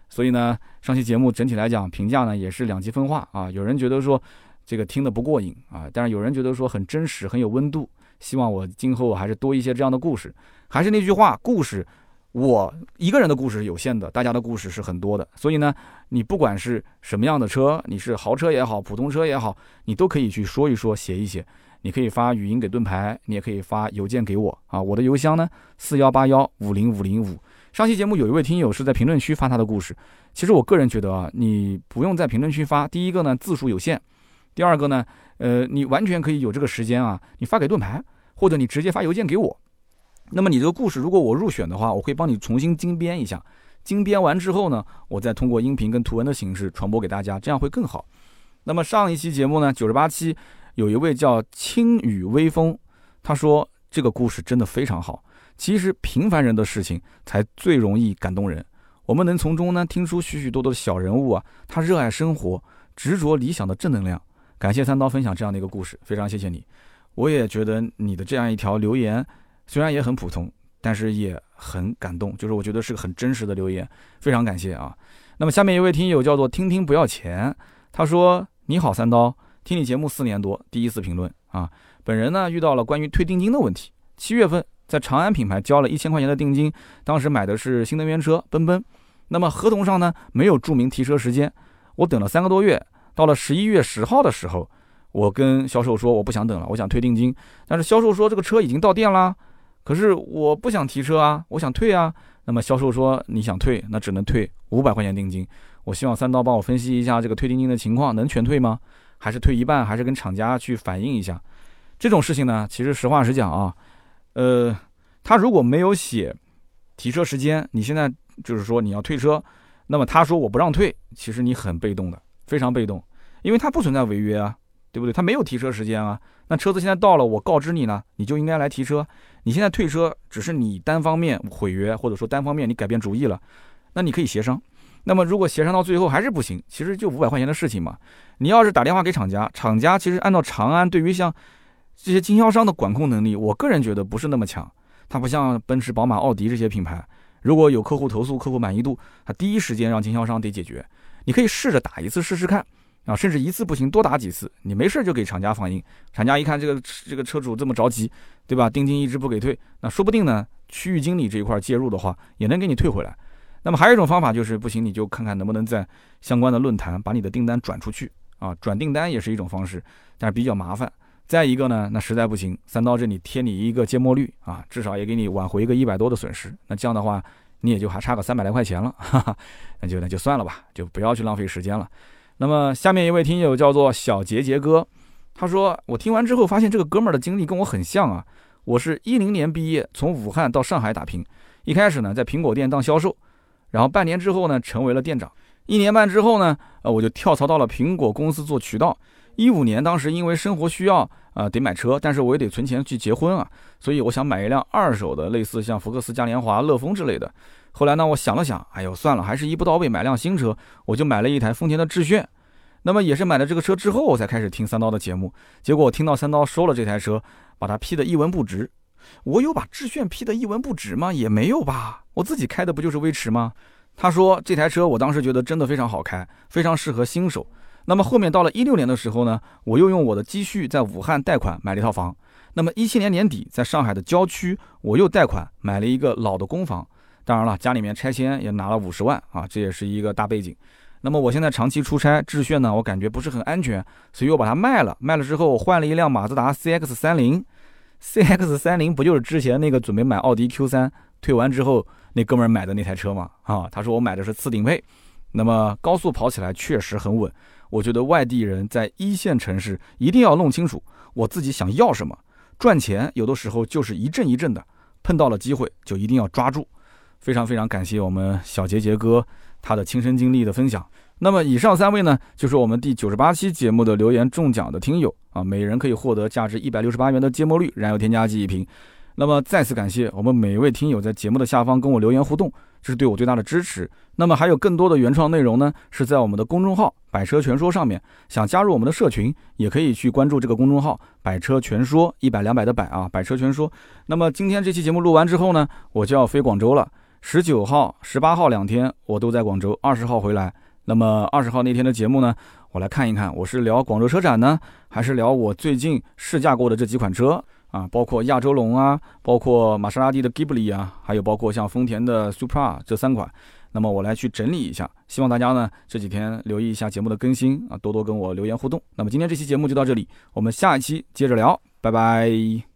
所以呢，上期节目整体来讲评价呢也是两极分化啊，有人觉得说这个听得不过瘾啊，但是有人觉得说很真实，很有温度，希望我今后还是多一些这样的故事。还是那句话，故事。我一个人的故事是有限的，大家的故事是很多的，所以呢，你不管是什么样的车，你是豪车也好，普通车也好，你都可以去说一说，写一写。你可以发语音给盾牌，你也可以发邮件给我啊。我的邮箱呢，四幺八幺五零五零五。上期节目有一位听友是在评论区发他的故事，其实我个人觉得啊，你不用在评论区发。第一个呢，字数有限；第二个呢，呃，你完全可以有这个时间啊，你发给盾牌，或者你直接发邮件给我。那么你这个故事，如果我入选的话，我会帮你重新精编一下。精编完之后呢，我再通过音频跟图文的形式传播给大家，这样会更好。那么上一期节目呢，九十八期，有一位叫轻雨微风，他说这个故事真的非常好。其实平凡人的事情才最容易感动人，我们能从中呢听出许许多多的小人物啊，他热爱生活、执着理想的正能量。感谢三刀分享这样的一个故事，非常谢谢你。我也觉得你的这样一条留言。虽然也很普通，但是也很感动，就是我觉得是个很真实的留言，非常感谢啊。那么下面一位听友叫做听听不要钱，他说：“你好三刀，听你节目四年多，第一次评论啊。本人呢遇到了关于退定金的问题，七月份在长安品牌交了一千块钱的定金，当时买的是新能源车奔奔，那么合同上呢没有注明提车时间，我等了三个多月，到了十一月十号的时候，我跟销售说我不想等了，我想退定金，但是销售说这个车已经到店啦。”可是我不想提车啊，我想退啊。那么销售说你想退，那只能退五百块钱定金。我希望三刀帮我分析一下这个退定金的情况，能全退吗？还是退一半？还是跟厂家去反映一下？这种事情呢，其实实话实讲啊，呃，他如果没有写提车时间，你现在就是说你要退车，那么他说我不让退，其实你很被动的，非常被动，因为他不存在违约啊。对不对？他没有提车时间啊，那车子现在到了，我告知你呢，你就应该来提车。你现在退车，只是你单方面毁约，或者说单方面你改变主意了，那你可以协商。那么如果协商到最后还是不行，其实就五百块钱的事情嘛。你要是打电话给厂家，厂家其实按照长安对于像这些经销商的管控能力，我个人觉得不是那么强。它不像奔驰、宝马、奥迪这些品牌，如果有客户投诉，客户满意度，他第一时间让经销商得解决。你可以试着打一次试试看。啊，甚至一次不行，多打几次，你没事就给厂家反映。厂家一看这个这个车主这么着急，对吧？定金一直不给退，那说不定呢，区域经理这一块介入的话，也能给你退回来。那么还有一种方法就是不行，你就看看能不能在相关的论坛把你的订单转出去啊，转订单也是一种方式，但是比较麻烦。再一个呢，那实在不行，三刀这里贴你一个芥末绿啊，至少也给你挽回一个一百多的损失。那这样的话，你也就还差个三百来块钱了，哈哈，那就那就算了吧，就不要去浪费时间了。那么下面一位听友叫做小杰杰哥，他说我听完之后发现这个哥们儿的经历跟我很像啊。我是一零年毕业，从武汉到上海打拼，一开始呢在苹果店当销售，然后半年之后呢成为了店长，一年半之后呢，呃我就跳槽到了苹果公司做渠道。一五年当时因为生活需要啊得买车，但是我也得存钱去结婚啊，所以我想买一辆二手的，类似像福克斯、嘉年华、乐风之类的。后来呢，我想了想，哎呦，算了，还是一步到位买辆新车，我就买了一台丰田的致炫。那么也是买了这个车之后，我才开始听三刀的节目。结果我听到三刀收了这台车，把它批的一文不值。我有把致炫批的一文不值吗？也没有吧，我自己开的不就是威驰吗？他说这台车我当时觉得真的非常好开，非常适合新手。那么后面到了一六年的时候呢，我又用我的积蓄在武汉贷款买了一套房。那么一七年年底在上海的郊区，我又贷款买了一个老的公房。当然了，家里面拆迁也拿了五十万啊，这也是一个大背景。那么我现在长期出差，致炫呢，我感觉不是很安全，所以我把它卖了。卖了之后，我换了一辆马自达 CX 三零，CX 三零不就是之前那个准备买奥迪 Q 三退完之后那哥们儿买的那台车吗？啊，他说我买的是次顶配。那么高速跑起来确实很稳。我觉得外地人在一线城市一定要弄清楚我自己想要什么。赚钱有的时候就是一阵一阵的，碰到了机会就一定要抓住。非常非常感谢我们小杰杰哥他的亲身经历的分享。那么以上三位呢，就是我们第九十八期节目的留言中奖的听友啊，每人可以获得价值一百六十八元的芥末绿燃油添加剂一瓶。那么再次感谢我们每一位听友在节目的下方跟我留言互动，这是对我最大的支持。那么还有更多的原创内容呢，是在我们的公众号“百车全说”上面。想加入我们的社群，也可以去关注这个公众号“百车全说”，一百两百的百啊，百车全说。那么今天这期节目录完之后呢，我就要飞广州了。十九号、十八号两天我都在广州，二十号回来。那么二十号那天的节目呢，我来看一看，我是聊广州车展呢，还是聊我最近试驾过的这几款车啊？包括亚洲龙啊，包括玛莎拉蒂的 Ghibli 啊，还有包括像丰田的 Supra 这三款。那么我来去整理一下，希望大家呢这几天留意一下节目的更新啊，多多跟我留言互动。那么今天这期节目就到这里，我们下一期接着聊，拜拜。